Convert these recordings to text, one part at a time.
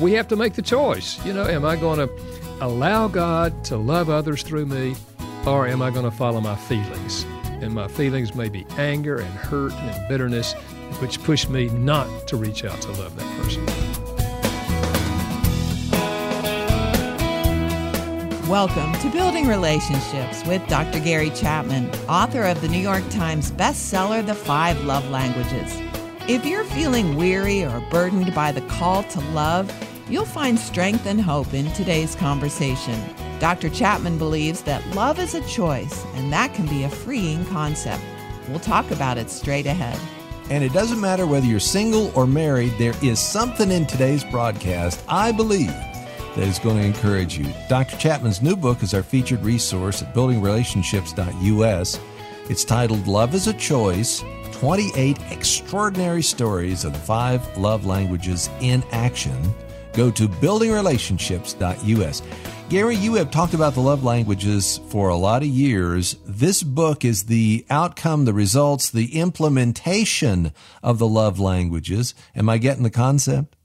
we have to make the choice. You know, am I going to allow God to love others through me, or am I going to follow my feelings? And my feelings may be anger and hurt and bitterness, which push me not to reach out to love that person. Welcome to Building Relationships with Dr. Gary Chapman, author of the New York Times bestseller, The Five Love Languages. If you're feeling weary or burdened by the call to love, you'll find strength and hope in today's conversation. Dr. Chapman believes that love is a choice, and that can be a freeing concept. We'll talk about it straight ahead. And it doesn't matter whether you're single or married, there is something in today's broadcast, I believe that is going to encourage you. Dr. Chapman's new book is our featured resource at buildingrelationships.us. It's titled Love is a Choice 28 Extraordinary Stories of the Five Love Languages in Action. Go to buildingrelationships.us. Gary, you have talked about the love languages for a lot of years. This book is the outcome, the results, the implementation of the love languages. Am I getting the concept?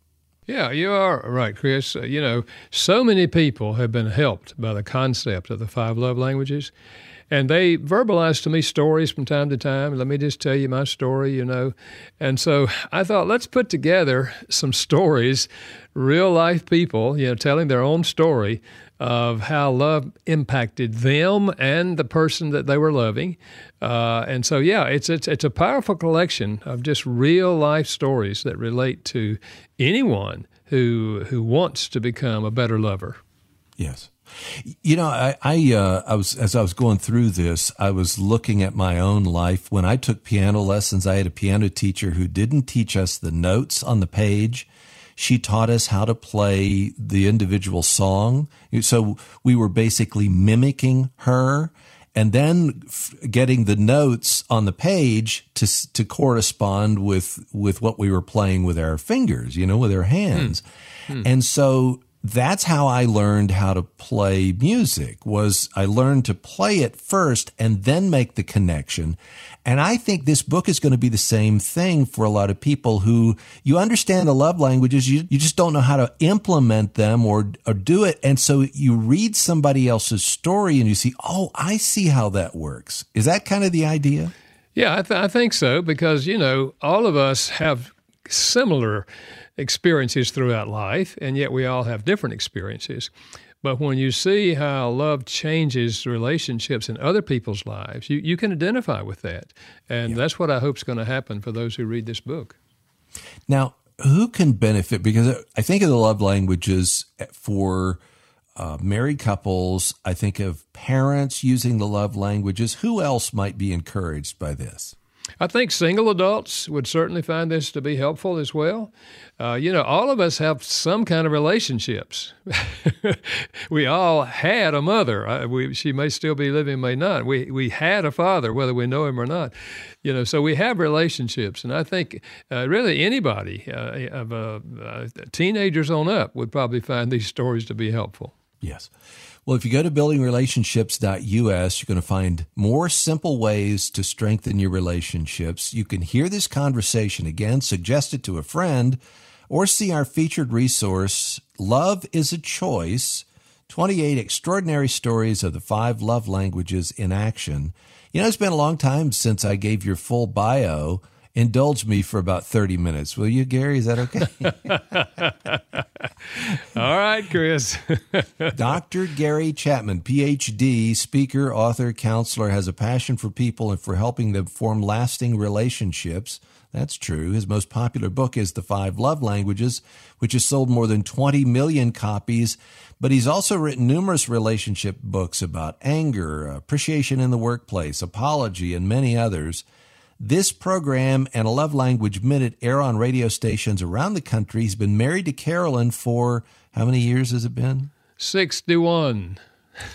Yeah, you are right, Chris. Uh, you know, so many people have been helped by the concept of the five love languages. And they verbalized to me stories from time to time. Let me just tell you my story, you know. And so I thought, let's put together some stories, real life people, you know, telling their own story of how love impacted them and the person that they were loving. Uh, and so, yeah, it's, it's, it's a powerful collection of just real life stories that relate to anyone who, who wants to become a better lover. Yes. You know, I I, uh, I was as I was going through this, I was looking at my own life. When I took piano lessons, I had a piano teacher who didn't teach us the notes on the page. She taught us how to play the individual song. So we were basically mimicking her and then f- getting the notes on the page to to correspond with with what we were playing with our fingers, you know, with our hands. Hmm. Hmm. And so that's how I learned how to play music was I learned to play it first and then make the connection. And I think this book is going to be the same thing for a lot of people who you understand the love languages, you, you just don't know how to implement them or, or do it. And so you read somebody else's story and you see, oh, I see how that works. Is that kind of the idea? Yeah, I, th- I think so because, you know, all of us have similar experiences throughout life, and yet we all have different experiences. But when you see how love changes relationships in other people's lives, you, you can identify with that. And yeah. that's what I hope is going to happen for those who read this book. Now, who can benefit? Because I think of the love languages for uh, married couples. I think of parents using the love languages. Who else might be encouraged by this? I think single adults would certainly find this to be helpful as well. Uh, you know, all of us have some kind of relationships. we all had a mother. Uh, we, she may still be living, may not. We we had a father, whether we know him or not. You know, so we have relationships, and I think uh, really anybody uh, of uh, uh, teenagers on up would probably find these stories to be helpful. Yes. Well, if you go to buildingrelationships.us, you're going to find more simple ways to strengthen your relationships. You can hear this conversation again, suggest it to a friend, or see our featured resource, Love is a Choice 28 Extraordinary Stories of the Five Love Languages in Action. You know, it's been a long time since I gave your full bio indulge me for about 30 minutes. Will you, Gary? Is that okay? All right, Chris. Dr. Gary Chapman, PhD, speaker, author, counselor, has a passion for people and for helping them form lasting relationships. That's true. His most popular book is The Five Love Languages, which has sold more than 20 million copies. But he's also written numerous relationship books about anger, appreciation in the workplace, apology, and many others. This program and a Love Language Minute air on radio stations around the country. He's been married to Carolyn for how many years has it been? 61.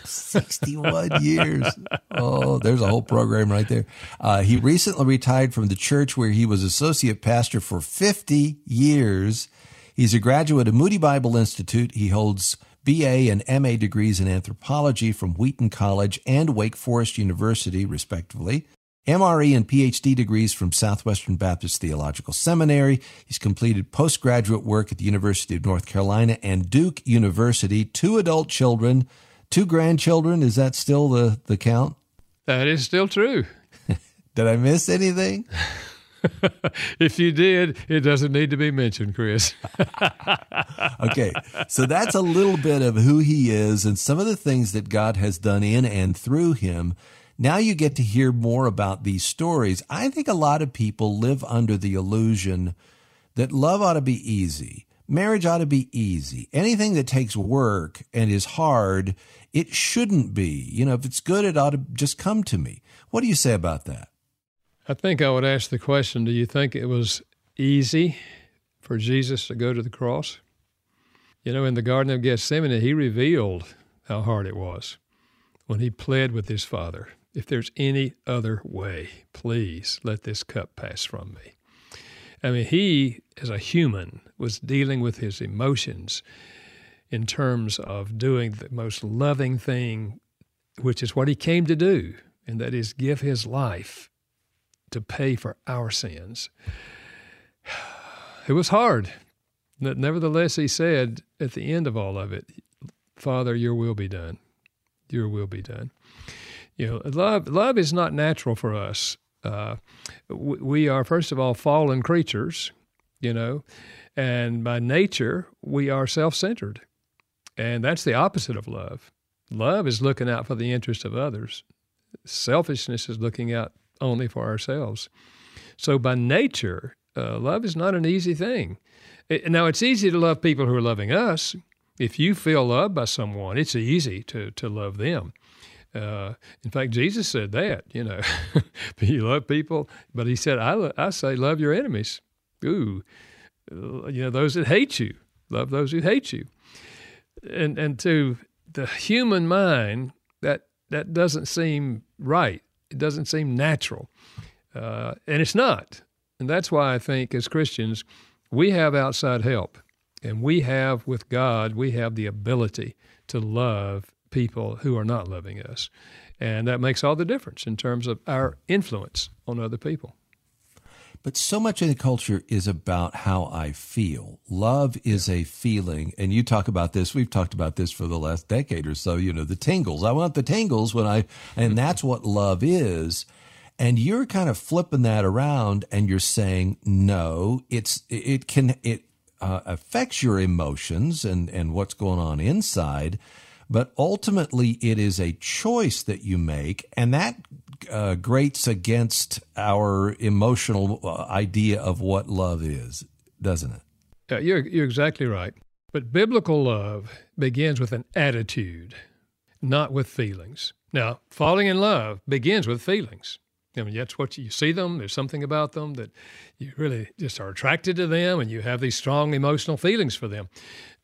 61 years. Oh, there's a whole program right there. Uh, he recently retired from the church where he was associate pastor for 50 years. He's a graduate of Moody Bible Institute. He holds BA and MA degrees in anthropology from Wheaton College and Wake Forest University, respectively. MRE and PhD degrees from Southwestern Baptist Theological Seminary. He's completed postgraduate work at the University of North Carolina and Duke University. Two adult children, two grandchildren. Is that still the, the count? That is still true. Did I miss anything? if you did, it doesn't need to be mentioned, Chris. okay, so that's a little bit of who he is and some of the things that God has done in and through him. Now you get to hear more about these stories. I think a lot of people live under the illusion that love ought to be easy. Marriage ought to be easy. Anything that takes work and is hard, it shouldn't be. You know, if it's good, it ought to just come to me. What do you say about that? I think I would ask the question Do you think it was easy for Jesus to go to the cross? You know, in the Garden of Gethsemane, he revealed how hard it was when he pled with his Father if there's any other way, please let this cup pass from me. I mean, he, as a human, was dealing with his emotions in terms of doing the most loving thing, which is what he came to do, and that is give his life to pay for our sins. It was hard. Nevertheless, he said at the end of all of it, Father, your will be done. Your will be done. You know, love, love is not natural for us. Uh, we are, first of all, fallen creatures, you know, and by nature, we are self centered. And that's the opposite of love. Love is looking out for the interest of others, selfishness is looking out only for ourselves. So, by nature, uh, love is not an easy thing. It, now, it's easy to love people who are loving us. If you feel loved by someone, it's easy to, to love them. Uh, in fact, Jesus said that, you know, you love people, but he said, I, I say, love your enemies. Ooh, uh, you know, those that hate you, love those who hate you. And, and to the human mind, that, that doesn't seem right. It doesn't seem natural. Uh, and it's not. And that's why I think as Christians, we have outside help. And we have, with God, we have the ability to love people who are not loving us. And that makes all the difference in terms of our influence on other people. But so much of the culture is about how I feel. Love is a feeling. And you talk about this. We've talked about this for the last decade or so. You know, the tingles. I want the tingles when I, and that's what love is. And you're kind of flipping that around and you're saying, no, it's, it can, it uh, affects your emotions and, and what's going on inside. But ultimately, it is a choice that you make. And that uh, grates against our emotional uh, idea of what love is, doesn't it? Yeah, you're, you're exactly right. But biblical love begins with an attitude, not with feelings. Now, falling in love begins with feelings. I mean, that's what you see them. There's something about them that you really just are attracted to them, and you have these strong emotional feelings for them.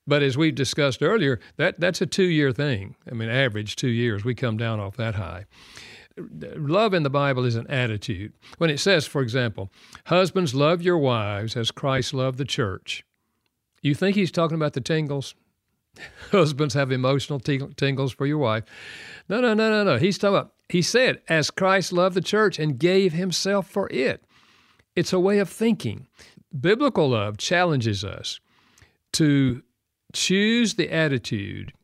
But as we've discussed earlier, that that's a two-year thing. I mean, average two years. We come down off that high love in the Bible is an attitude. When it says, for example, husbands love your wives as Christ loved the church, you think he's talking about the tingles? Husbands have emotional tingles for your wife. No, no, no, no, no. He's talking about, he said, as Christ loved the church and gave himself for it. It's a way of thinking. Biblical love challenges us to choose the attitude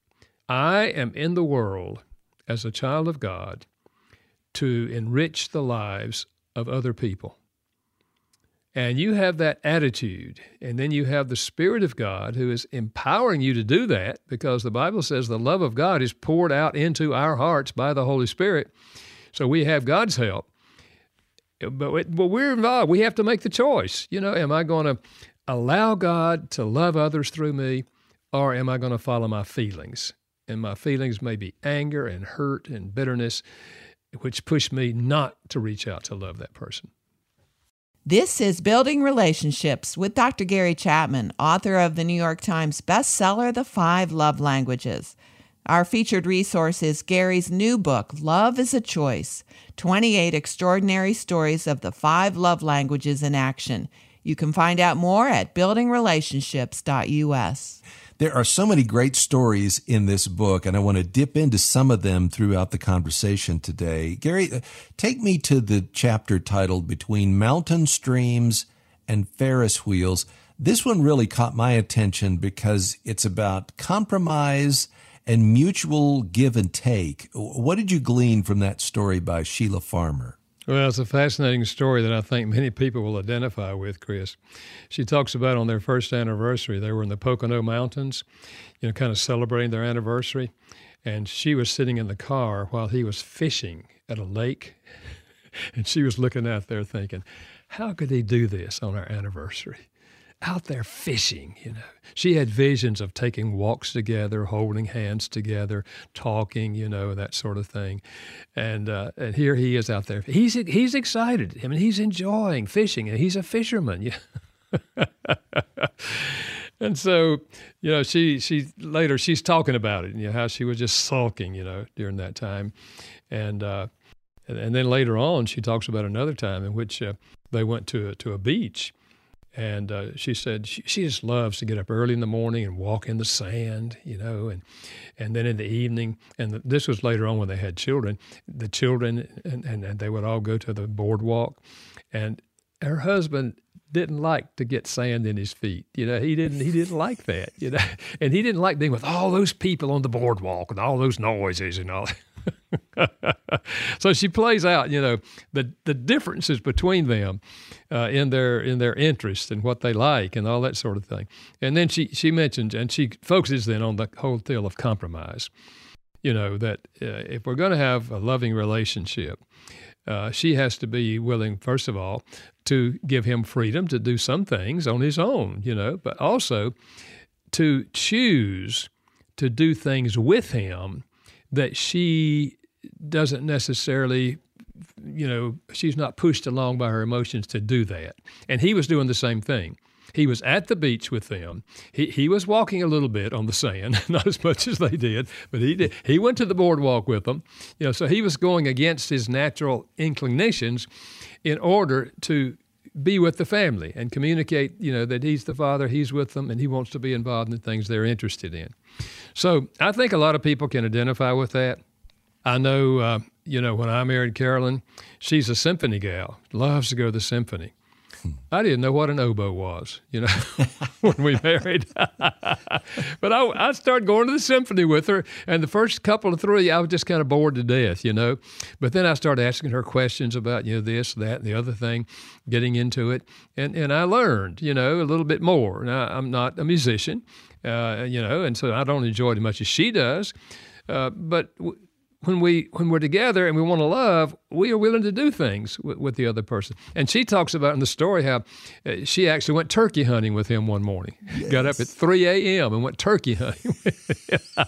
I am in the world as a child of God to enrich the lives of other people. And you have that attitude, and then you have the Spirit of God who is empowering you to do that because the Bible says the love of God is poured out into our hearts by the Holy Spirit. So we have God's help. But, but we're involved. We have to make the choice. You know, am I going to allow God to love others through me, or am I going to follow my feelings? And my feelings may be anger and hurt and bitterness which push me not to reach out to love that person. This is Building Relationships with Dr. Gary Chapman, author of the New York Times bestseller, The Five Love Languages. Our featured resource is Gary's new book, Love is a Choice 28 Extraordinary Stories of the Five Love Languages in Action. You can find out more at buildingrelationships.us. There are so many great stories in this book, and I want to dip into some of them throughout the conversation today. Gary, uh, take me to the chapter titled Between Mountain Streams and Ferris Wheels. This one really caught my attention because it's about compromise and mutual give and take. What did you glean from that story by Sheila Farmer? Well, it's a fascinating story that I think many people will identify with, Chris. She talks about on their first anniversary, they were in the Pocono Mountains, you know, kind of celebrating their anniversary. And she was sitting in the car while he was fishing at a lake. And she was looking out there thinking, how could he do this on our anniversary? Out there fishing, you know. She had visions of taking walks together, holding hands together, talking, you know, that sort of thing. And uh, and here he is out there. He's he's excited. I mean, he's enjoying fishing, and he's a fisherman. Yeah. and so, you know, she she later she's talking about it, you know, how she was just sulking, you know, during that time, and uh, and, and then later on she talks about another time in which uh, they went to a, to a beach and uh, she said she, she, just loves to get up early in the morning and walk in the sand, you know, and and then in the evening. And the, this was later on when they had children. The children and, and, and they would all go to the boardwalk, and her husband didn't like to get sand in his feet. You know, he didn't he didn't like that. You know, and he didn't like being with all those people on the boardwalk and all those noises and all. so she plays out, you know, the the differences between them uh, in their in their interests and what they like and all that sort of thing. And then she she mentions and she focuses then on the whole deal of compromise. You know that uh, if we're going to have a loving relationship, uh, she has to be willing, first of all, to give him freedom to do some things on his own. You know, but also to choose to do things with him that she doesn't necessarily you know she's not pushed along by her emotions to do that and he was doing the same thing he was at the beach with them. He, he was walking a little bit on the sand, not as much as they did, but he did. He went to the boardwalk with them. You know, so he was going against his natural inclinations in order to be with the family and communicate, you know, that he's the father, he's with them, and he wants to be involved in the things they're interested in. So I think a lot of people can identify with that. I know, uh, you know, when I married Carolyn, she's a symphony gal, loves to go to the symphony. I didn't know what an oboe was, you know, when we married. but I, I started going to the symphony with her, and the first couple of three, I was just kind of bored to death, you know. But then I started asking her questions about, you know, this, that, and the other thing, getting into it, and and I learned, you know, a little bit more. Now I'm not a musician, uh, you know, and so I don't enjoy it as much as she does. Uh, but w- when we when we're together and we want to love, we are willing to do things with, with the other person. And she talks about in the story how uh, she actually went turkey hunting with him one morning. Yes. Got up at 3 a.m. and went turkey hunting.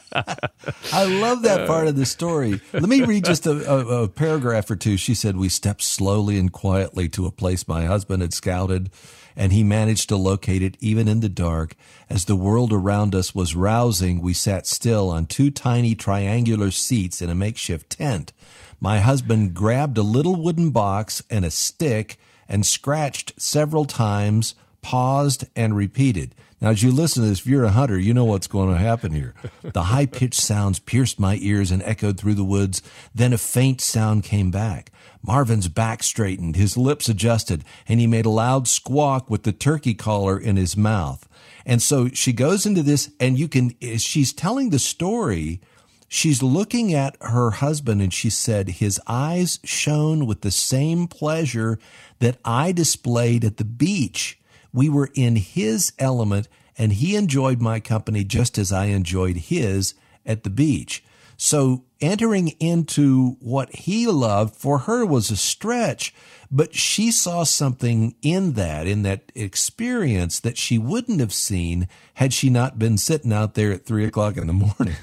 I love that part of the story. Let me read just a, a, a paragraph or two. She said, "We stepped slowly and quietly to a place my husband had scouted." And he managed to locate it even in the dark. As the world around us was rousing, we sat still on two tiny triangular seats in a makeshift tent. My husband grabbed a little wooden box and a stick and scratched several times, paused, and repeated. Now, as you listen to this, if you're a hunter, you know what's going to happen here. The high pitched sounds pierced my ears and echoed through the woods. Then a faint sound came back. Marvin's back straightened, his lips adjusted, and he made a loud squawk with the turkey collar in his mouth. And so she goes into this, and you can, she's telling the story. She's looking at her husband, and she said, His eyes shone with the same pleasure that I displayed at the beach. We were in his element, and he enjoyed my company just as I enjoyed his at the beach. So entering into what he loved for her was a stretch, but she saw something in that, in that experience that she wouldn't have seen had she not been sitting out there at three o'clock in the morning.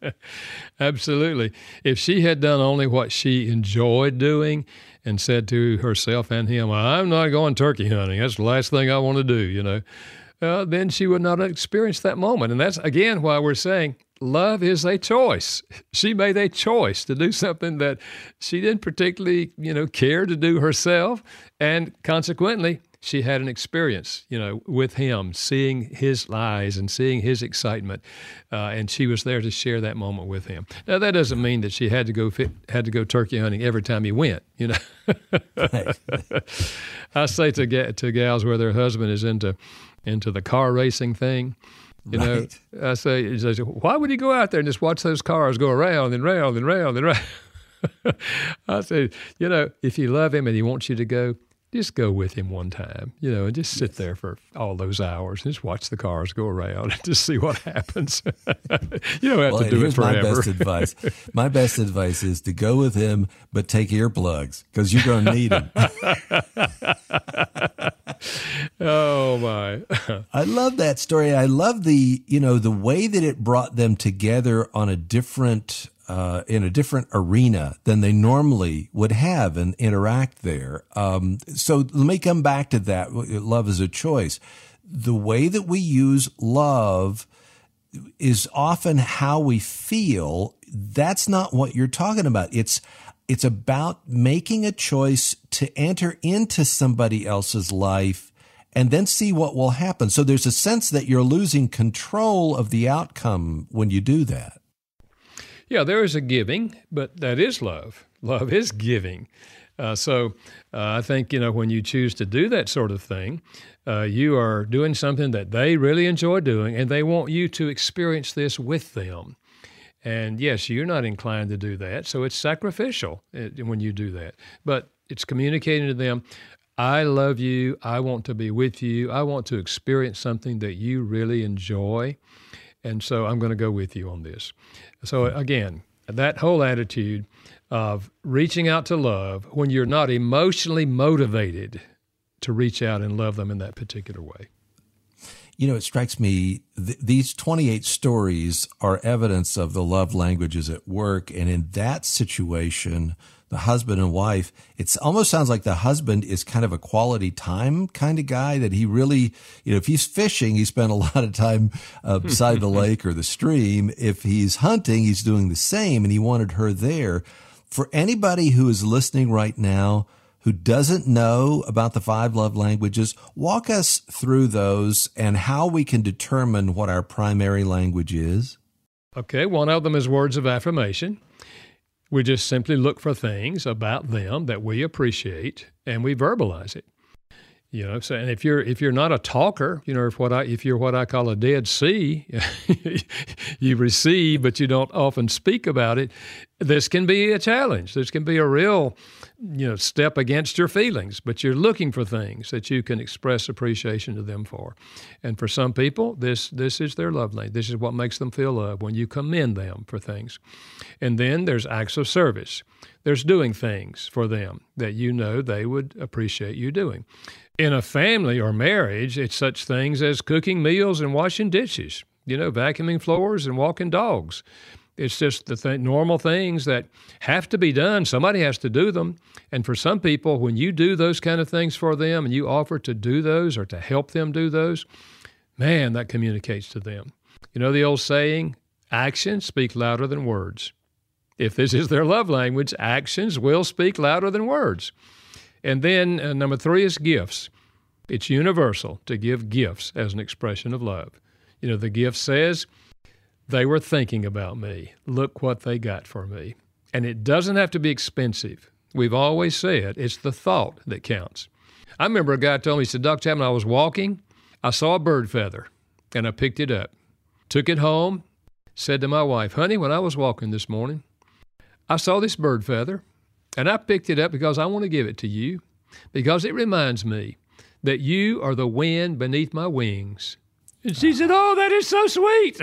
Absolutely. If she had done only what she enjoyed doing and said to herself and him, I'm not going turkey hunting. That's the last thing I want to do, you know. Uh, then she would not have experienced that moment. And that's, again, why we're saying love is a choice. She made a choice to do something that she didn't particularly, you know, care to do herself, and consequently, she had an experience, you know, with him, seeing his lies and seeing his excitement, uh, and she was there to share that moment with him. Now that doesn't mean that she had to go fit, had to go turkey hunting every time he went, you know. I say to to gals where their husband is into into the car racing thing. You right. know, I say, I say, why would he go out there and just watch those cars go around and round and round and round? I say, you know, if you love him and he wants you to go, just go with him one time, you know, and just sit there for all those hours and just watch the cars go around and just see what happens. you don't have well, to do it forever. My best advice. My best advice is to go with him, but take earplugs because you're going to need them. oh my! I love that story. I love the you know the way that it brought them together on a different uh, in a different arena than they normally would have and interact there. Um, so let me come back to that. Love is a choice. The way that we use love is often how we feel. That's not what you're talking about. It's it's about making a choice to enter into somebody else's life and then see what will happen. So there's a sense that you're losing control of the outcome when you do that. Yeah, there is a giving, but that is love. Love is giving. Uh, so uh, I think you know when you choose to do that sort of thing, uh, you are doing something that they really enjoy doing, and they want you to experience this with them. And yes, you're not inclined to do that, so it's sacrificial uh, when you do that. But it's communicating to them, I love you. I want to be with you. I want to experience something that you really enjoy. And so I'm going to go with you on this. So again, that whole attitude of reaching out to love when you're not emotionally motivated to reach out and love them in that particular way. You know, it strikes me th- these 28 stories are evidence of the love languages at work. And in that situation, the husband and wife, it almost sounds like the husband is kind of a quality time kind of guy that he really, you know, if he's fishing, he spent a lot of time uh, beside the lake or the stream. If he's hunting, he's doing the same and he wanted her there. For anybody who is listening right now, who doesn't know about the five love languages, walk us through those and how we can determine what our primary language is. Okay, one of them is words of affirmation. We just simply look for things about them that we appreciate and we verbalize it. You know, so and if you're if you're not a talker, you know, if what I if you're what I call a dead sea, you receive but you don't often speak about it. This can be a challenge. This can be a real, you know, step against your feelings. But you're looking for things that you can express appreciation to them for. And for some people, this this is their love language. This is what makes them feel love when you commend them for things. And then there's acts of service. There's doing things for them that you know they would appreciate you doing. In a family or marriage, it's such things as cooking meals and washing dishes, you know, vacuuming floors and walking dogs. It's just the th- normal things that have to be done. Somebody has to do them. And for some people, when you do those kind of things for them and you offer to do those or to help them do those, man, that communicates to them. You know the old saying, actions speak louder than words. If this is their love language, actions will speak louder than words. And then uh, number three is gifts. It's universal to give gifts as an expression of love. You know, the gift says, they were thinking about me. Look what they got for me. And it doesn't have to be expensive. We've always said it's the thought that counts. I remember a guy told me, he said, Dr. Chapman, I was walking, I saw a bird feather, and I picked it up, took it home, said to my wife, Honey, when I was walking this morning, I saw this bird feather, and I picked it up because I want to give it to you, because it reminds me that you are the wind beneath my wings. And she said, Oh, that is so sweet.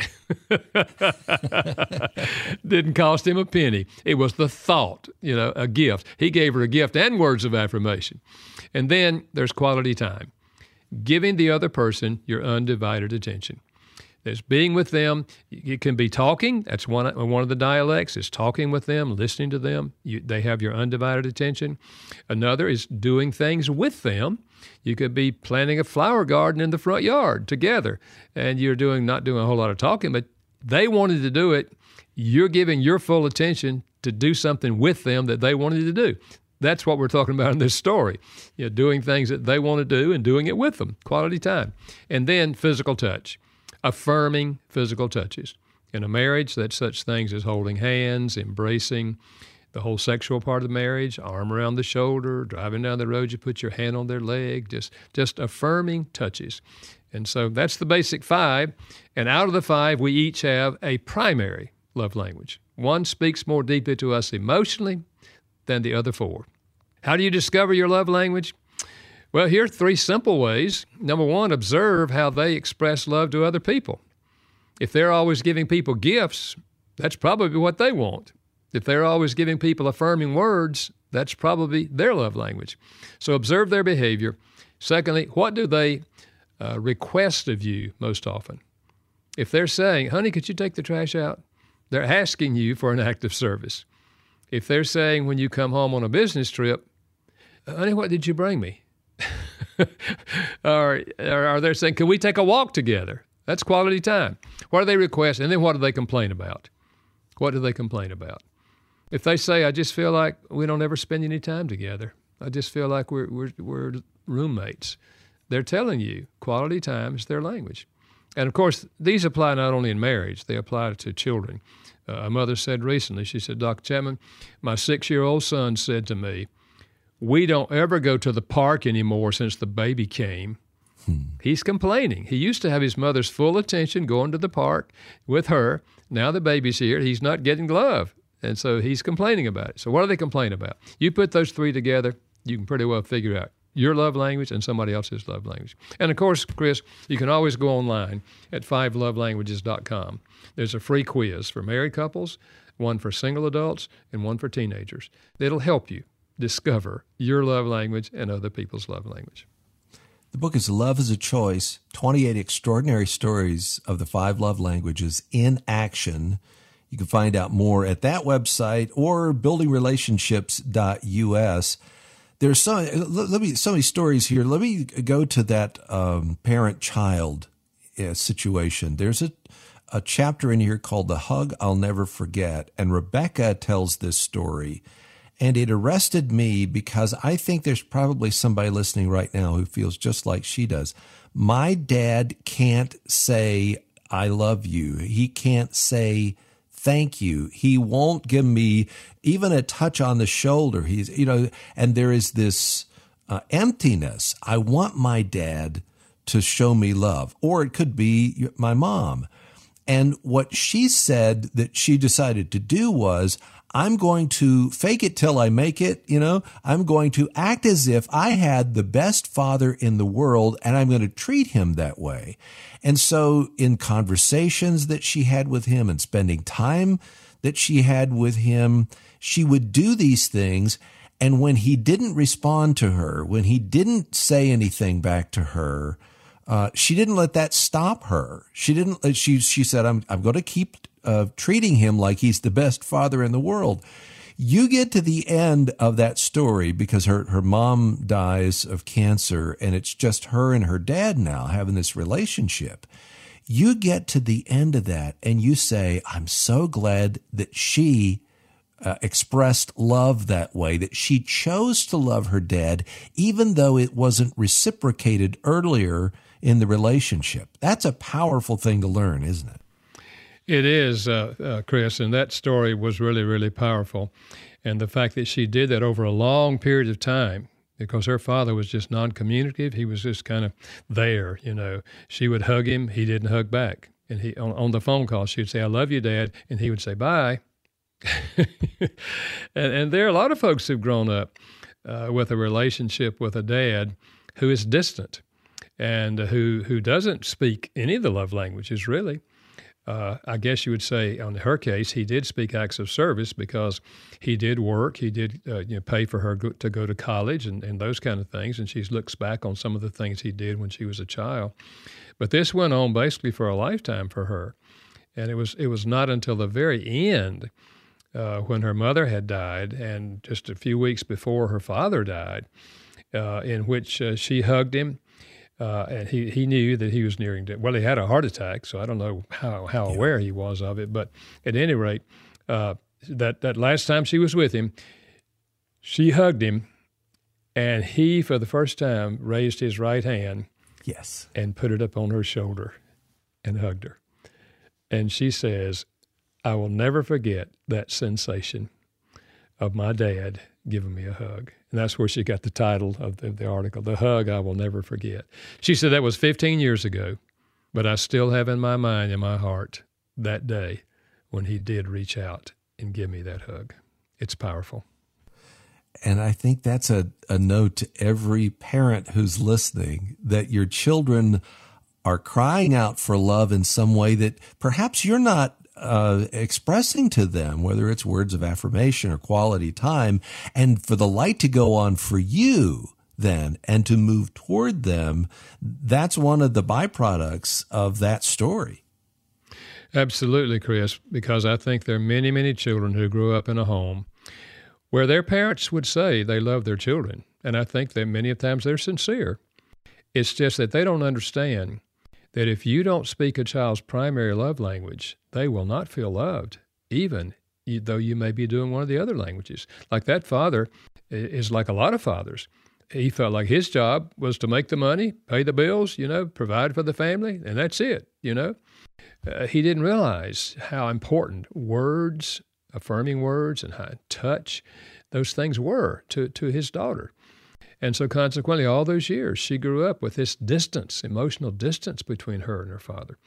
Didn't cost him a penny. It was the thought, you know, a gift. He gave her a gift and words of affirmation. And then there's quality time, giving the other person your undivided attention. There's being with them. It can be talking. That's one one of the dialects. Is talking with them, listening to them. You, they have your undivided attention. Another is doing things with them. You could be planting a flower garden in the front yard together, and you're doing not doing a whole lot of talking, but they wanted to do it. You're giving your full attention to do something with them that they wanted to do. That's what we're talking about in this story. You know, doing things that they want to do and doing it with them, quality time. And then physical touch, affirming physical touches. In a marriage, that's such things as holding hands, embracing, the whole sexual part of the marriage, arm around the shoulder, driving down the road, you put your hand on their leg, just just affirming touches. And so that's the basic five. And out of the five, we each have a primary love language. One speaks more deeply to us emotionally than the other four. How do you discover your love language? Well, here are three simple ways. Number one, observe how they express love to other people. If they're always giving people gifts, that's probably what they want. If they're always giving people affirming words, that's probably their love language. So observe their behavior. Secondly, what do they uh, request of you most often? If they're saying, honey, could you take the trash out? They're asking you for an act of service. If they're saying when you come home on a business trip, honey, what did you bring me? or, or are they saying, can we take a walk together? That's quality time. What do they request? And then what do they complain about? What do they complain about? If they say, I just feel like we don't ever spend any time together, I just feel like we're, we're, we're roommates, they're telling you quality time is their language. And of course, these apply not only in marriage, they apply to children. Uh, a mother said recently, she said, Dr. Chapman, my six year old son said to me, We don't ever go to the park anymore since the baby came. Hmm. He's complaining. He used to have his mother's full attention going to the park with her. Now the baby's here. He's not getting love. And so he's complaining about it. So what do they complain about? You put those three together, you can pretty well figure out your love language and somebody else's love language. And of course, Chris, you can always go online at fivelovelanguages.com. There's a free quiz for married couples, one for single adults, and one for teenagers. It'll help you discover your love language and other people's love language. The book is Love is a Choice 28 Extraordinary Stories of the Five Love Languages in Action. You can find out more at that website or buildingrelationships.us. There's so let me so many stories here. Let me go to that um, parent-child uh, situation. There's a a chapter in here called "The Hug I'll Never Forget," and Rebecca tells this story, and it arrested me because I think there's probably somebody listening right now who feels just like she does. My dad can't say "I love you." He can't say thank you. He won't give me even a touch on the shoulder. He's, you know, and there is this uh, emptiness. I want my dad to show me love, or it could be my mom. And what she said that she decided to do was, I'm going to fake it till I make it. You know, I'm going to act as if I had the best father in the world and I'm going to treat him that way. And so in conversations that she had with him and spending time that she had with him, she would do these things. And when he didn't respond to her, when he didn't say anything back to her, uh, she didn't let that stop her. She didn't. Uh, she she said, "I'm I'm going to keep uh, treating him like he's the best father in the world. You get to the end of that story because her, her mom dies of cancer and it's just her and her dad now having this relationship. You get to the end of that and you say, I'm so glad that she uh, expressed love that way, that she chose to love her dad, even though it wasn't reciprocated earlier in the relationship. That's a powerful thing to learn, isn't it? It is, uh, uh, Chris, and that story was really, really powerful. And the fact that she did that over a long period of time, because her father was just non communicative, he was just kind of there, you know. She would hug him, he didn't hug back. And he on, on the phone call, she would say, I love you, Dad. And he would say, Bye. and, and there are a lot of folks who've grown up uh, with a relationship with a dad who is distant and who, who doesn't speak any of the love languages, really uh, I guess you would say, on her case, he did speak acts of service because he did work, he did uh, you know, pay for her to go to college and, and those kind of things. And she looks back on some of the things he did when she was a child. But this went on basically for a lifetime for her. And it was, it was not until the very end uh, when her mother had died and just a few weeks before her father died, uh, in which uh, she hugged him uh, and he, he knew that he was nearing death. Well, he had a heart attack, so I don't know how, how yeah. aware he was of it. But at any rate, uh, that, that last time she was with him, She hugged him, and he, for the first time, raised his right hand. Yes. And put it up on her shoulder and hugged her. And she says, I will never forget that sensation of my dad giving me a hug. And that's where she got the title of the, the, article, The Hug I Will Never Forget. She said that was 15 years ago, but I still have in my mind, in my heart, that day when he did reach out and give me that hug. It's powerful. And I think that's a, a note to every parent who's listening that your children are crying out for love in some way that perhaps you're not uh, expressing to them, whether it's words of affirmation or quality time, and for the light to go on for you then and to move toward them, that's one of the byproducts of that story. Absolutely, Chris, because I think there are many, many children who grew up in a home where their parents would say they love their children. And I think that many times they're sincere. It's just that they don't understand that if you don't speak a child's primary love language, they will not feel loved, even though you may be doing one of the other languages. Like that father is like a lot of fathers. He felt like his job was to make the money, pay the bills, you know, provide for the family, and that's it, you know. Uh, he didn't realize how important words, affirming words, and how touch, those things were to, to his daughter. And so, consequently, all those years, she grew up with this distance, emotional distance between her and her father.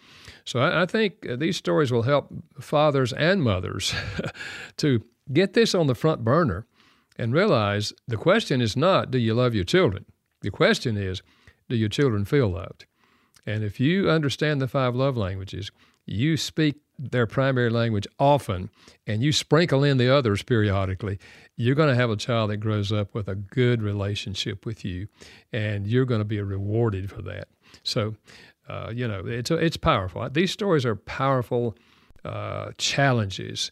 So, I, I think uh, these stories will help fathers and mothers to get this on the front burner and realize the question is not, do you love your children? The question is, do your children feel loved? And if you understand the five love languages, you speak their primary language often and you sprinkle in the others periodically, you're going to have a child that grows up with a good relationship with you and you're going to be rewarded for that. So, uh, you know, it's, it's powerful. These stories are powerful uh, challenges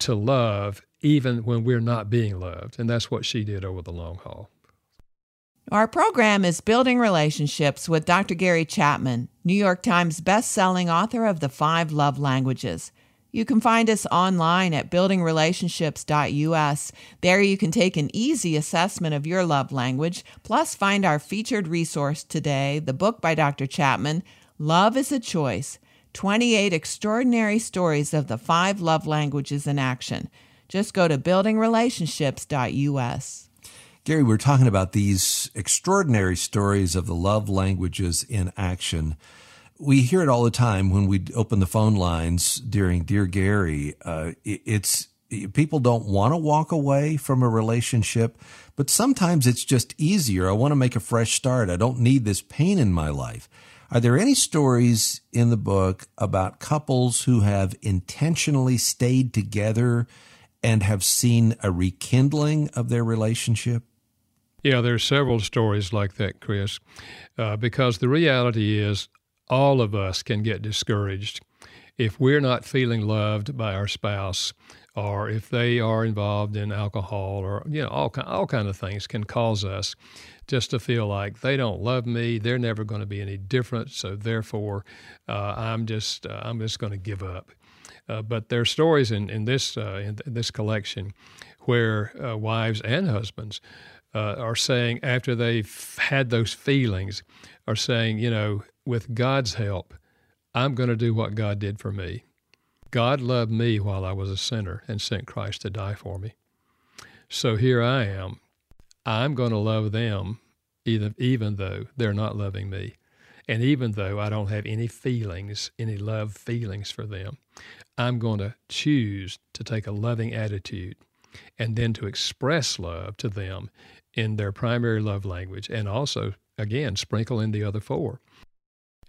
to love even when we're not being loved. And that's what she did over the long haul. Our program is Building Relationships with Dr. Gary Chapman, New York Times best-selling author of The Five Love Languages. You can find us online at buildingrelationships.us. There you can take an easy assessment of your love language, plus find our featured resource today, the book by Dr. Chapman, Love is a Choice 28 Extraordinary Stories of the Five Love Languages in Action. Just go to buildingrelationships.us. Gary, we're talking about these extraordinary stories of the love languages in action. We hear it all the time when we open the phone lines during Dear Gary. Uh, it's people don't want to walk away from a relationship, but sometimes it's just easier. I want to make a fresh start. I don't need this pain in my life. Are there any stories in the book about couples who have intentionally stayed together and have seen a rekindling of their relationship? Yeah, there are several stories like that, Chris, uh, because the reality is all of us can get discouraged if we're not feeling loved by our spouse or if they are involved in alcohol or you know all all kind of things can cause us just to feel like they don't love me they're never going to be any different so therefore uh, I'm just uh, I'm just going to give up. Uh, but there are stories in in this uh, in this collection where uh, wives and husbands uh, are saying after they've had those feelings, are saying, you know, with God's help, I'm going to do what God did for me. God loved me while I was a sinner and sent Christ to die for me. So here I am. I'm going to love them even, even though they're not loving me. And even though I don't have any feelings, any love feelings for them, I'm going to choose to take a loving attitude and then to express love to them in their primary love language and also, again, sprinkle in the other four.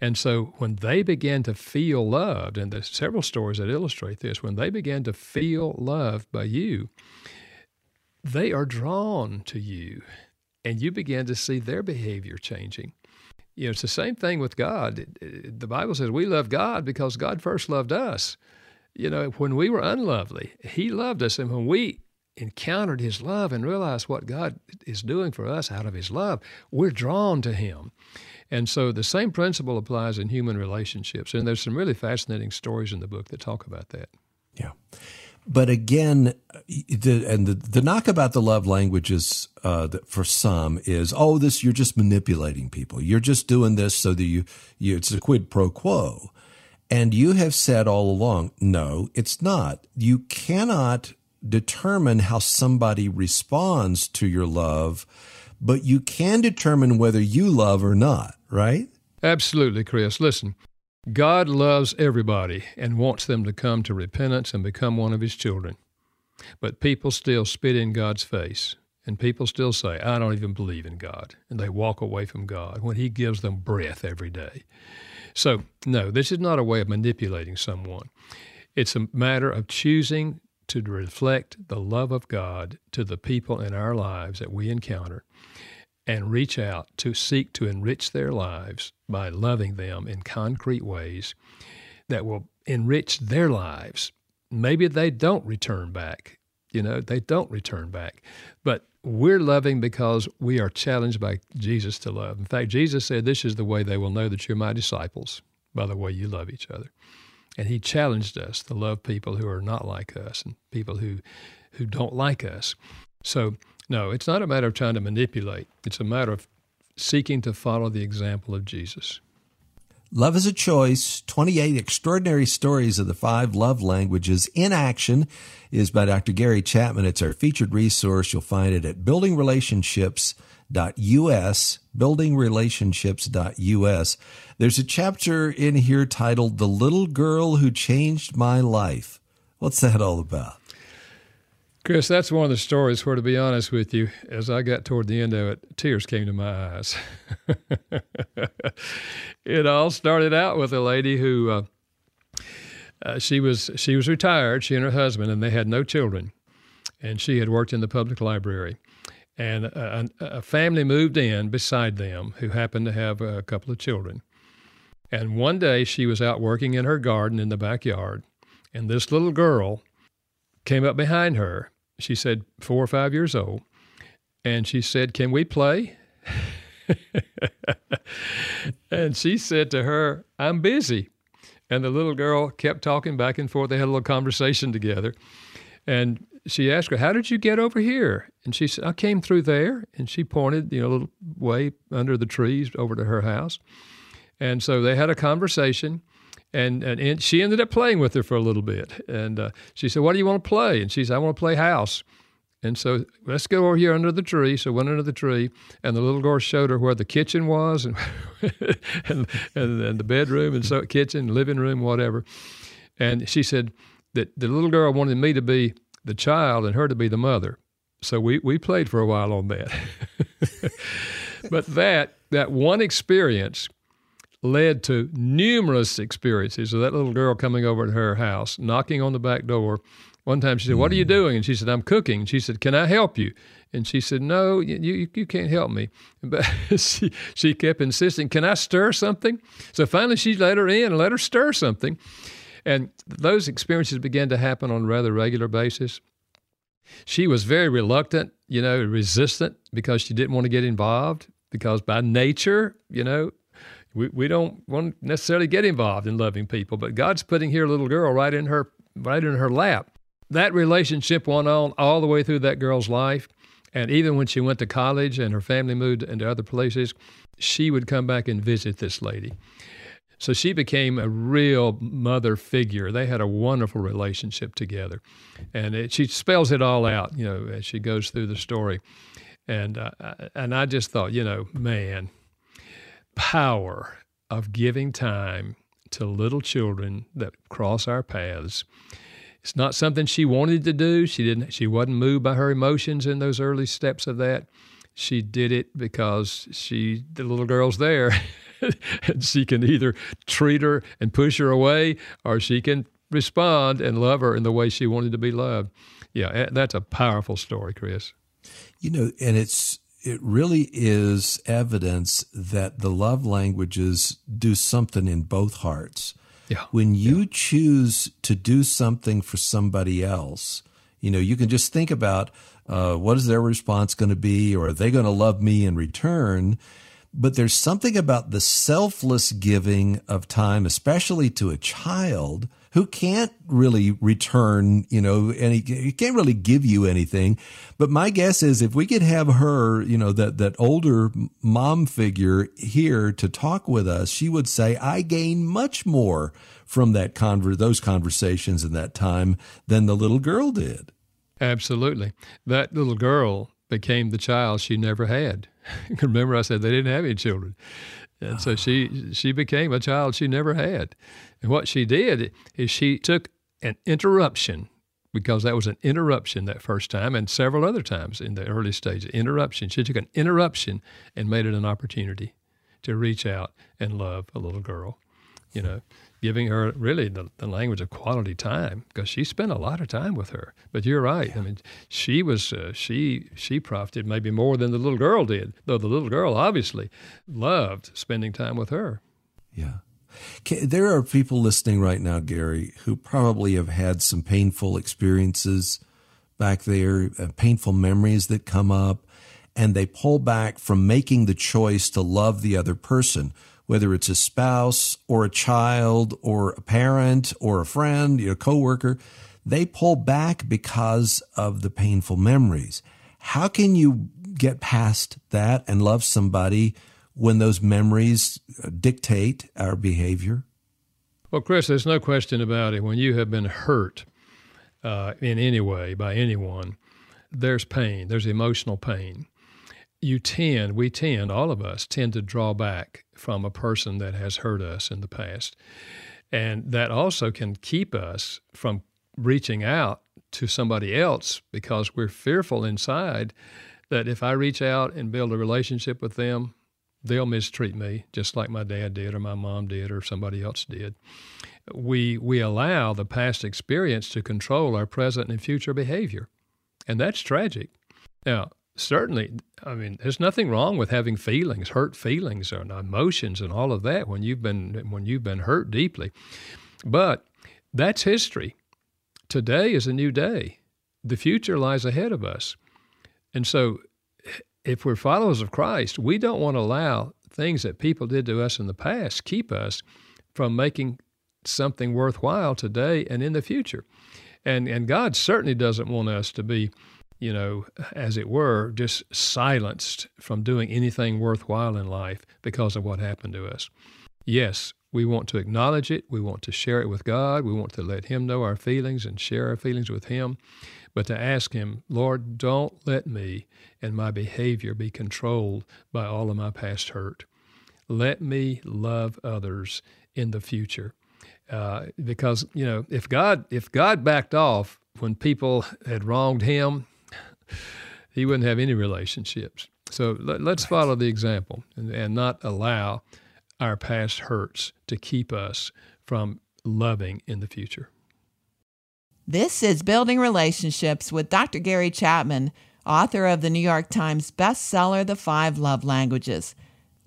And so when they begin to feel loved, and there's several stories that illustrate this, when they begin to feel loved by you, they are drawn to you and you begin to see their behavior changing. You know, it's the same thing with God. The Bible says we love God because God first loved us. You know, when we were unlovely, He loved us. And when we encountered his love and realized what God is doing for us out of his love, we're drawn to him. And so the same principle applies in human relationships. And there's some really fascinating stories in the book that talk about that. Yeah. but again, the, and the, the knock about the love languages uh, for some is, oh, this you're just manipulating people. You're just doing this so that you, you it's a quid pro quo. And you have said all along, no, it's not. You cannot determine how somebody responds to your love, but you can determine whether you love or not, right? Absolutely, Chris. Listen, God loves everybody and wants them to come to repentance and become one of his children. But people still spit in God's face, and people still say, I don't even believe in God. And they walk away from God when he gives them breath every day. So, no, this is not a way of manipulating someone. It's a matter of choosing to reflect the love of God to the people in our lives that we encounter and reach out to seek to enrich their lives by loving them in concrete ways that will enrich their lives. Maybe they don't return back. You know, they don't return back. But we're loving because we are challenged by Jesus to love. In fact, Jesus said, This is the way they will know that you're my disciples, by the way you love each other. And he challenged us to love people who are not like us and people who, who don't like us. So, no, it's not a matter of trying to manipulate, it's a matter of seeking to follow the example of Jesus. Love is a Choice 28 Extraordinary Stories of the Five Love Languages in Action is by Dr. Gary Chapman. It's our featured resource. You'll find it at buildingrelationships.us, buildingrelationships.us. There's a chapter in here titled The Little Girl Who Changed My Life. What's that all about? Chris, that's one of the stories where, to be honest with you, as I got toward the end of it, tears came to my eyes. it all started out with a lady who uh, uh, she was she was retired, she and her husband, and they had no children, and she had worked in the public library, and a, a family moved in beside them who happened to have a couple of children, and one day she was out working in her garden in the backyard, and this little girl came up behind her she said, four or five years old. And she said, Can we play? and she said to her, I'm busy. And the little girl kept talking back and forth. They had a little conversation together. And she asked her, How did you get over here? And she said, I came through there. And she pointed, you know, a little way under the trees over to her house. And so they had a conversation and, and, and she ended up playing with her for a little bit. And uh, she said, "What do you want to play?" And she said, "I want to play house." And so let's go over here under the tree. So went under the tree, and the little girl showed her where the kitchen was, and and, and, and the bedroom, and so kitchen, living room, whatever. And she said that the little girl wanted me to be the child and her to be the mother. So we we played for a while on that. but that that one experience led to numerous experiences of that little girl coming over to her house, knocking on the back door. One time she said, What are you hmm. doing? And she said, I'm cooking. she said, Can I help you? And she said, No, you, you, you can't help me. But she, she kept insisting, Can I stir something? So finally she let her in and let her stir something. And those experiences began to happen on a rather regular basis. She was very reluctant, you know, resistant because she didn't want to get involved because by nature, you know, we, we don't want to necessarily get involved in loving people, but God's putting here a little girl right in her right in her lap. That relationship went on all the way through that girl's life. And even when she went to college and her family moved into other places, she would come back and visit this lady. So she became a real mother figure. They had a wonderful relationship together. And it, she spells it all out, you know, as she goes through the story. And, uh, and I just thought, you know, man, power of giving time to little children that cross our paths. It's not something she wanted to do. She didn't she wasn't moved by her emotions in those early steps of that. She did it because she the little girl's there. and she can either treat her and push her away or she can respond and love her in the way she wanted to be loved. Yeah, that's a powerful story, Chris. You know, and it's it really is evidence that the love languages do something in both hearts. Yeah. When you yeah. choose to do something for somebody else, you know, you can just think about uh, what is their response going to be, or are they going to love me in return? But there's something about the selfless giving of time, especially to a child, who can't really return, you know, and he, can't really give you anything. But my guess is if we could have her, you know, that, that older mom figure here to talk with us, she would say, I gain much more from that conver- those conversations in that time than the little girl did. Absolutely. That little girl became the child she never had. Remember, I said they didn't have any children. And so she she became a child she never had. And what she did is she took an interruption because that was an interruption that first time and several other times in the early stage. Interruption. She took an interruption and made it an opportunity to reach out and love a little girl. You know, giving her really the, the language of quality time because she spent a lot of time with her. But you're right. Yeah. I mean, she was uh, she she profited maybe more than the little girl did, though the little girl obviously loved spending time with her. Yeah. There are people listening right now, Gary, who probably have had some painful experiences back there, uh, painful memories that come up, and they pull back from making the choice to love the other person whether it's a spouse or a child or a parent or a friend, your coworker, they pull back because of the painful memories. How can you get past that and love somebody when those memories dictate our behavior? Well, Chris, there's no question about it. When you have been hurt uh, in any way by anyone, there's pain, there's emotional pain you tend, we tend, all of us tend to draw back from a person that has hurt us in the past. And that also can keep us from reaching out to somebody else because we're fearful inside that if I reach out and build a relationship with them, they'll mistreat me just like my dad did or my mom did or somebody else did. We we allow the past experience to control our present and future behavior. And that's tragic. Now, certainly, I mean, there's nothing wrong with having feelings, hurt feelings, and emotions, and all of that when you've been when you've been hurt deeply. But that's history. Today is a new day. The future lies ahead of us, and so if we're followers of Christ, we don't want to allow things that people did to us in the past keep us from making something worthwhile today and in the future. And and God certainly doesn't want us to be you know, as it were, just silenced from doing anything worthwhile in life because of what happened to us. Yes, we want to acknowledge it. We want to share it with God. We want to let Him know our feelings and share our feelings with Him. But to ask Him, Lord, don't let me and my behavior be controlled by all of my past hurt. Let me love others in the future. Uh, because you know, if God if God backed off when people had wronged Him, he wouldn't have any relationships. So let, us right. follow the example and, and not allow our past hurts to keep us from loving in the future. This is Building Relationships with Dr. Gary Chapman, author of the New York Times bestseller, The Five Love Languages.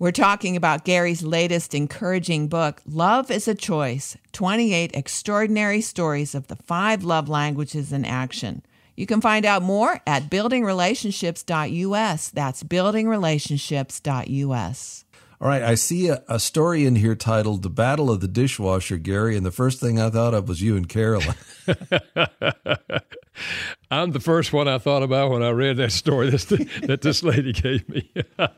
We're talking about Gary's latest encouraging book, Love is a Choice 28 Extraordinary Stories of the Five Love Languages in Action. You can find out more at buildingrelationships.us. That's buildingrelationships.us. All right, I see a, a, story in here titled The Battle of the Dishwasher, Gary, and the first thing I thought of was you and Karolyn. I'm the first one I thought about when I read that story that this lady gave me.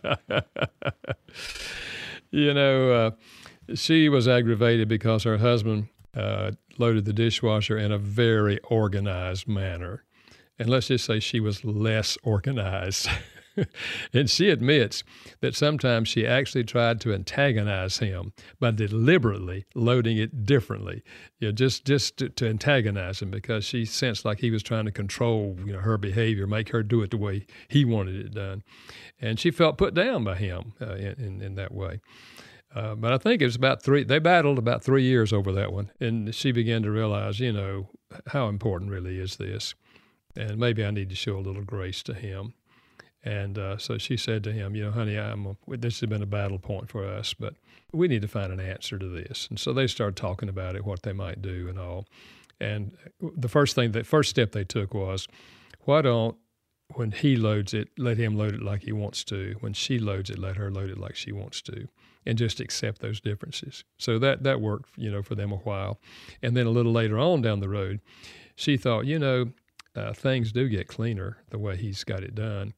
you know, uh, she was aggravated because her husband uh, loaded the dishwasher in a very organized manner and let's just say she was less organized. and she admits that sometimes she actually tried to antagonize him by deliberately loading it differently, you know, just just to, to, antagonize him because she sensed like he was trying to control you know her behavior, make her do it the way he wanted it done, and she felt put down by him uh, in, in, in that way. Uh, but I think it was about three. They battled about three years over that one, and she began to realize, you know, how important really is this and maybe I need to show a little grace to him. And uh, so she said to him, you know, honey, I'm a, this has been a battle point for us, but we need to find an answer to this. And so they started talking about it, what they might do, and all. And the first thing, the first step they took was, why don't when he loads it, let him load it like he wants to. When she loads it, let her load it like she wants to, and just accept those differences. So that that worked, you know, for them a while. And then a little later on down the road, she thought, you know, uh, things do get cleaner the way he's got it done.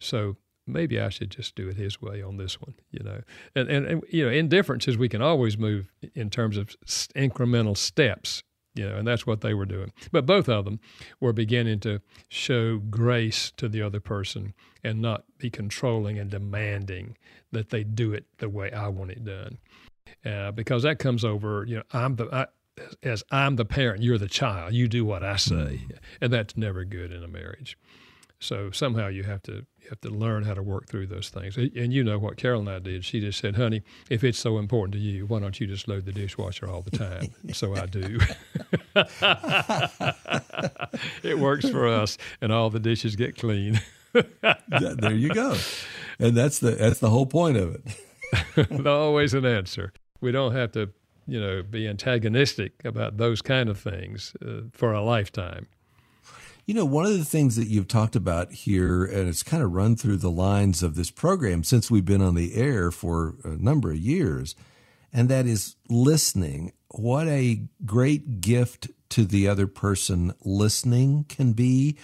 So maybe I should just do it his way on this one, you know. And, and, and you know, indifferences we can always move in terms of incremental steps, you know, and that's what they were doing. But both of them were beginning to show grace to the other person and not be controlling and demanding that they do it the way I want it done. Uh, because that comes over, you know, I'm the, I, as I'm the parent, you're the child, you do what I say. Mm-hmm. And that's never good in a marriage. So somehow you have to you have to learn how to work through those things. And you know what Carol and I did. She just said, "Honey, if it's so important to you, why don't you just load the dishwasher all the time?" so I do. it works for us, and all the dishes get clean. there you go, and that's the that's the whole point of it. There's always an answer. We don't have to, you know, be antagonistic about those kind of things uh, for a lifetime. You know, one of the things that you've talked about here, and it's kind of run through the lines of this program since we've been on the air for a number of years, and that is listening. What a great gift to the other person listening can be.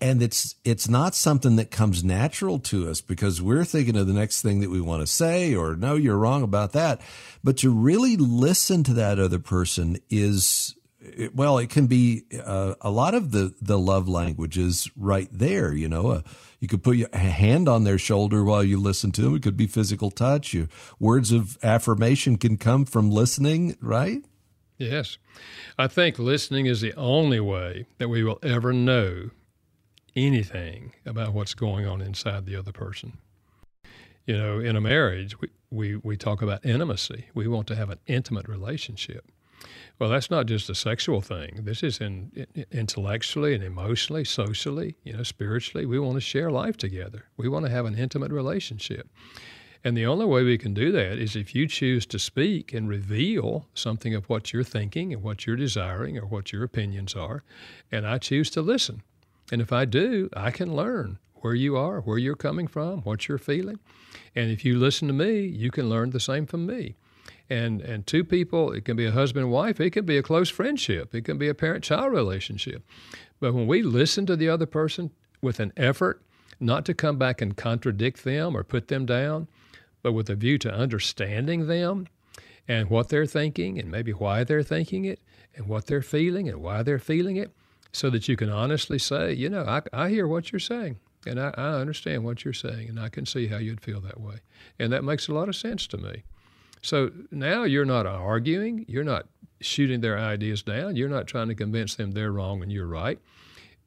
And it's it's not something that comes natural to us because we're thinking of the next thing that we want to say or no, you're wrong about that. But to really listen to that other person is it, well, it can be uh, a lot of the, the love languages right there. You know, uh, you could put your hand on their shoulder while you listen to them. It could be physical touch. You, words of affirmation can come from listening, right? Yes. I think listening is the only way that we will ever know anything about what's going on inside the other person. You know, in a marriage, we, we, we talk about intimacy. We want to have an intimate relationship. Well, that's not just a sexual thing. This is in, in, intellectually and emotionally, socially, you know, spiritually. We want to share life together. We want to have an intimate relationship. And the only way we can do that is if you choose to speak and reveal something of what you're thinking and what you're desiring or what your opinions are, and I choose to listen. And if I do, I can learn where you are, where you're coming from, what you're feeling. And if you listen to me, you can learn the same from me and and two people it can be a husband and wife it can be a close friendship it can be a parent child relationship but when we listen to the other person with an effort not to come back and contradict them or put them down but with a view to understanding them and what they're thinking and maybe why they're thinking it and what they're feeling and why they're feeling it so that you can honestly say you know i, I hear what you're saying and I, I understand what you're saying and i can see how you'd feel that way and that makes a lot of sense to me so now you're not arguing, you're not shooting their ideas down, you're not trying to convince them they're wrong and you're right.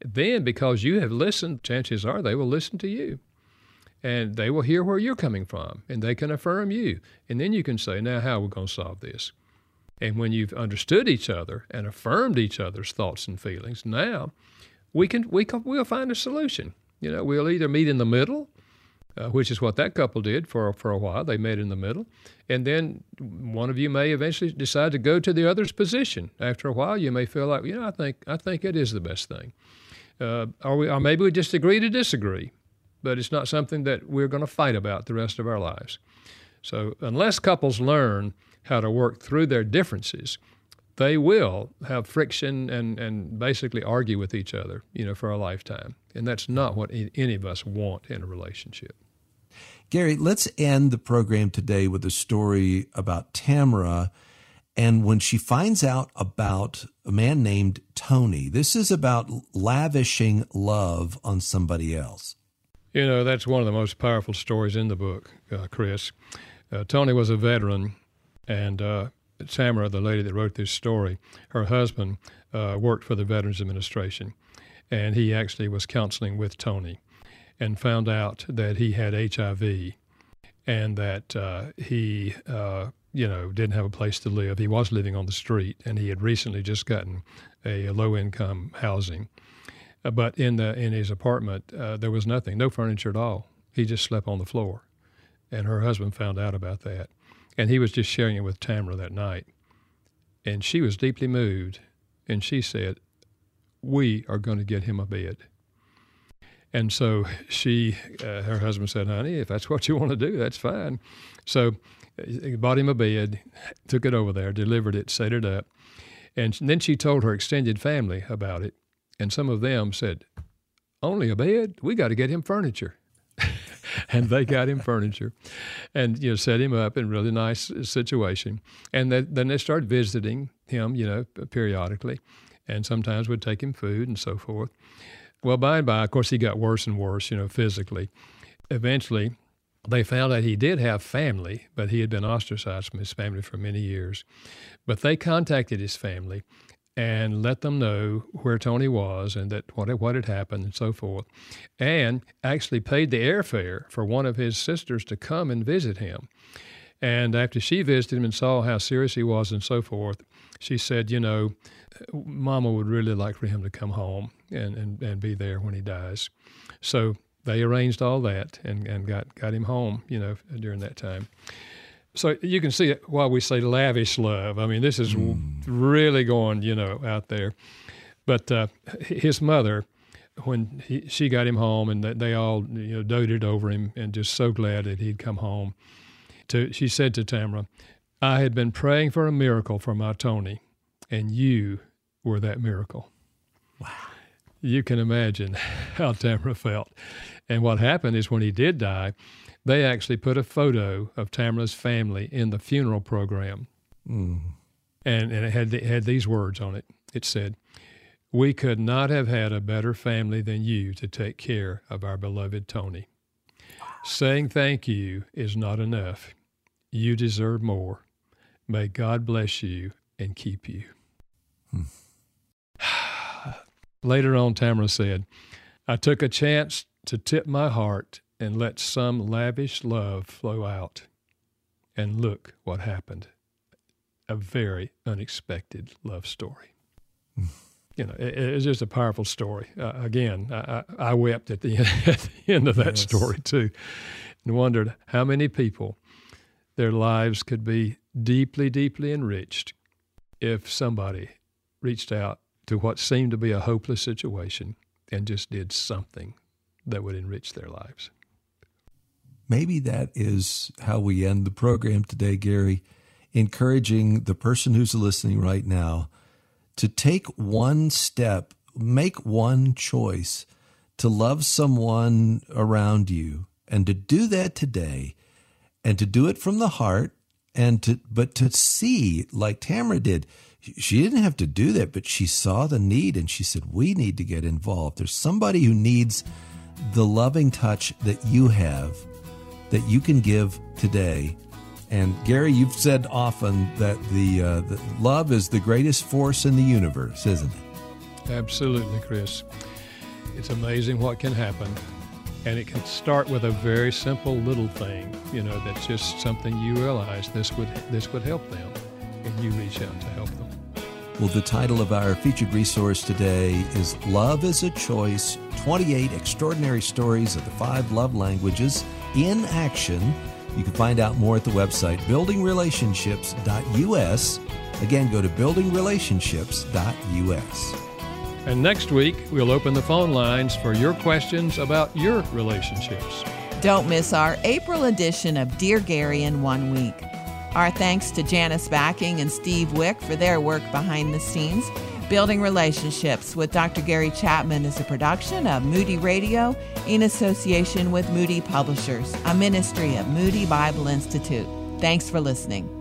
Then, because you have listened, chances are they will listen to you. And they will hear where you're coming from and they can affirm you. And then you can say, now, how are we going to solve this? And when you've understood each other and affirmed each other's thoughts and feelings, now we can, we can we'll find a solution. You know, we'll either meet in the middle uh, which is what that couple did for for a while. They met in the middle, and then one of you may eventually decide to go to the other's position. After a while, you may feel like, you know, I think I think it is the best thing, uh, or, we, or maybe we just agree to disagree, but it's not something that we're going to fight about the rest of our lives. So unless couples learn how to work through their differences, they will have friction and, and basically argue with each other, you know, for a lifetime. And that's not what any of us want in a relationship. Gary, let's end the program today with a story about Tamara and when she finds out about a man named Tony. This is about lavishing love on somebody else. You know, that's one of the most powerful stories in the book, uh, Chris. Uh, Tony was a veteran, and uh, Tamara, the lady that wrote this story, her husband uh, worked for the Veterans Administration, and he actually was counseling with Tony and found out that he had HIV and that uh, he, uh, you know, didn't have a place to live. He was living on the street, and he had recently just gotten a, a low-income housing. Uh, but in the in his apartment, uh, there was nothing, no furniture at all. He just slept on the floor, and her husband found out about that, and he was just sharing it with Tamara that night, and she was deeply moved, and she said, "We are going to get him a bed." And so she, uh, her husband said, honey, if that's what you want to do, that's fine. So he bought him a bed, took it over there, delivered it, set it up. And then she told her extended family about it. And some of them said, only a bed? We got to get him furniture. and they got him furniture and you know set him up in really nice situation. And then they started visiting him you know periodically and sometimes would take him food and so forth. Well by and by of course he got worse and worse you know physically. Eventually they found out he did have family but he had been ostracized from his family for many years. But they contacted his family and let them know where Tony was and that what what had happened and so forth, and actually paid the airfare for one of his sisters to come and visit him. And after she visited him and saw how serious he was and so forth, she said, you know, Mama would really like for him to come home and, and, and be there when he dies. So they arranged all that and, and got, got him home, you know, during that time so you can see why we say lavish love. I mean, this is mm. really going, you know, out there. But uh, his mother, when he, she got him home, and they all, you know, doted over him, and just so glad that he'd come home. To she said to Tamara, "I had been praying for a miracle for my Tony, and you were that miracle." Wow. You can imagine how Tamara felt. And what happened is when he did die, they actually put a photo of Tamara's family in the funeral program. Mm. And, and it had, it had these words on it. It said, We could not have had a better family than you to take care of our beloved Tony. Saying thank you is not enough. You deserve more. May God bless you and keep you. Hmm. Later on, Tamara said, I took a chance to tip my heart and let some lavish love flow out. And look what happened a very unexpected love story. you know, it, it's just a powerful story. Uh, again, I, I, wept at the, end, at the end of that yes. story too, and wondered how many people their lives could be deeply, deeply enriched if somebody reached out to what seemed to be a hopeless situation and just did something that would enrich their lives. Maybe that is how we end the program today, Gary, encouraging the person who's listening right now to take one step, make one choice to love someone around you and to do that today and to do it from the heart and to but to see like Tamara did she didn't have to do that but she saw the need and she said we need to get involved. There's somebody who needs the loving touch that you have that you can give today. And Gary, you've said often that the, uh, the love is the greatest force in the universe, isn't it? Absolutely, Chris. It's amazing what can happen. And it can start with a very simple little thing, you know, that's just something you realize this would this would help them, and you reach out to help them. Well, the title of our featured resource today is Love is a Choice 28 Extraordinary Stories of the Five Love Languages in Action. You can find out more at the website buildingrelationships.us. Again, go to buildingrelationships.us. And next week, we'll open the phone lines for your questions about your relationships. Don't miss our April edition of Dear Gary in One Week. Our thanks to Janice Backing and Steve Wick for their work behind the scenes. Building Relationships with Dr. Gary Chapman is a production of Moody Radio in association with Moody Publishers, a ministry of Moody Bible Institute. Thanks for listening.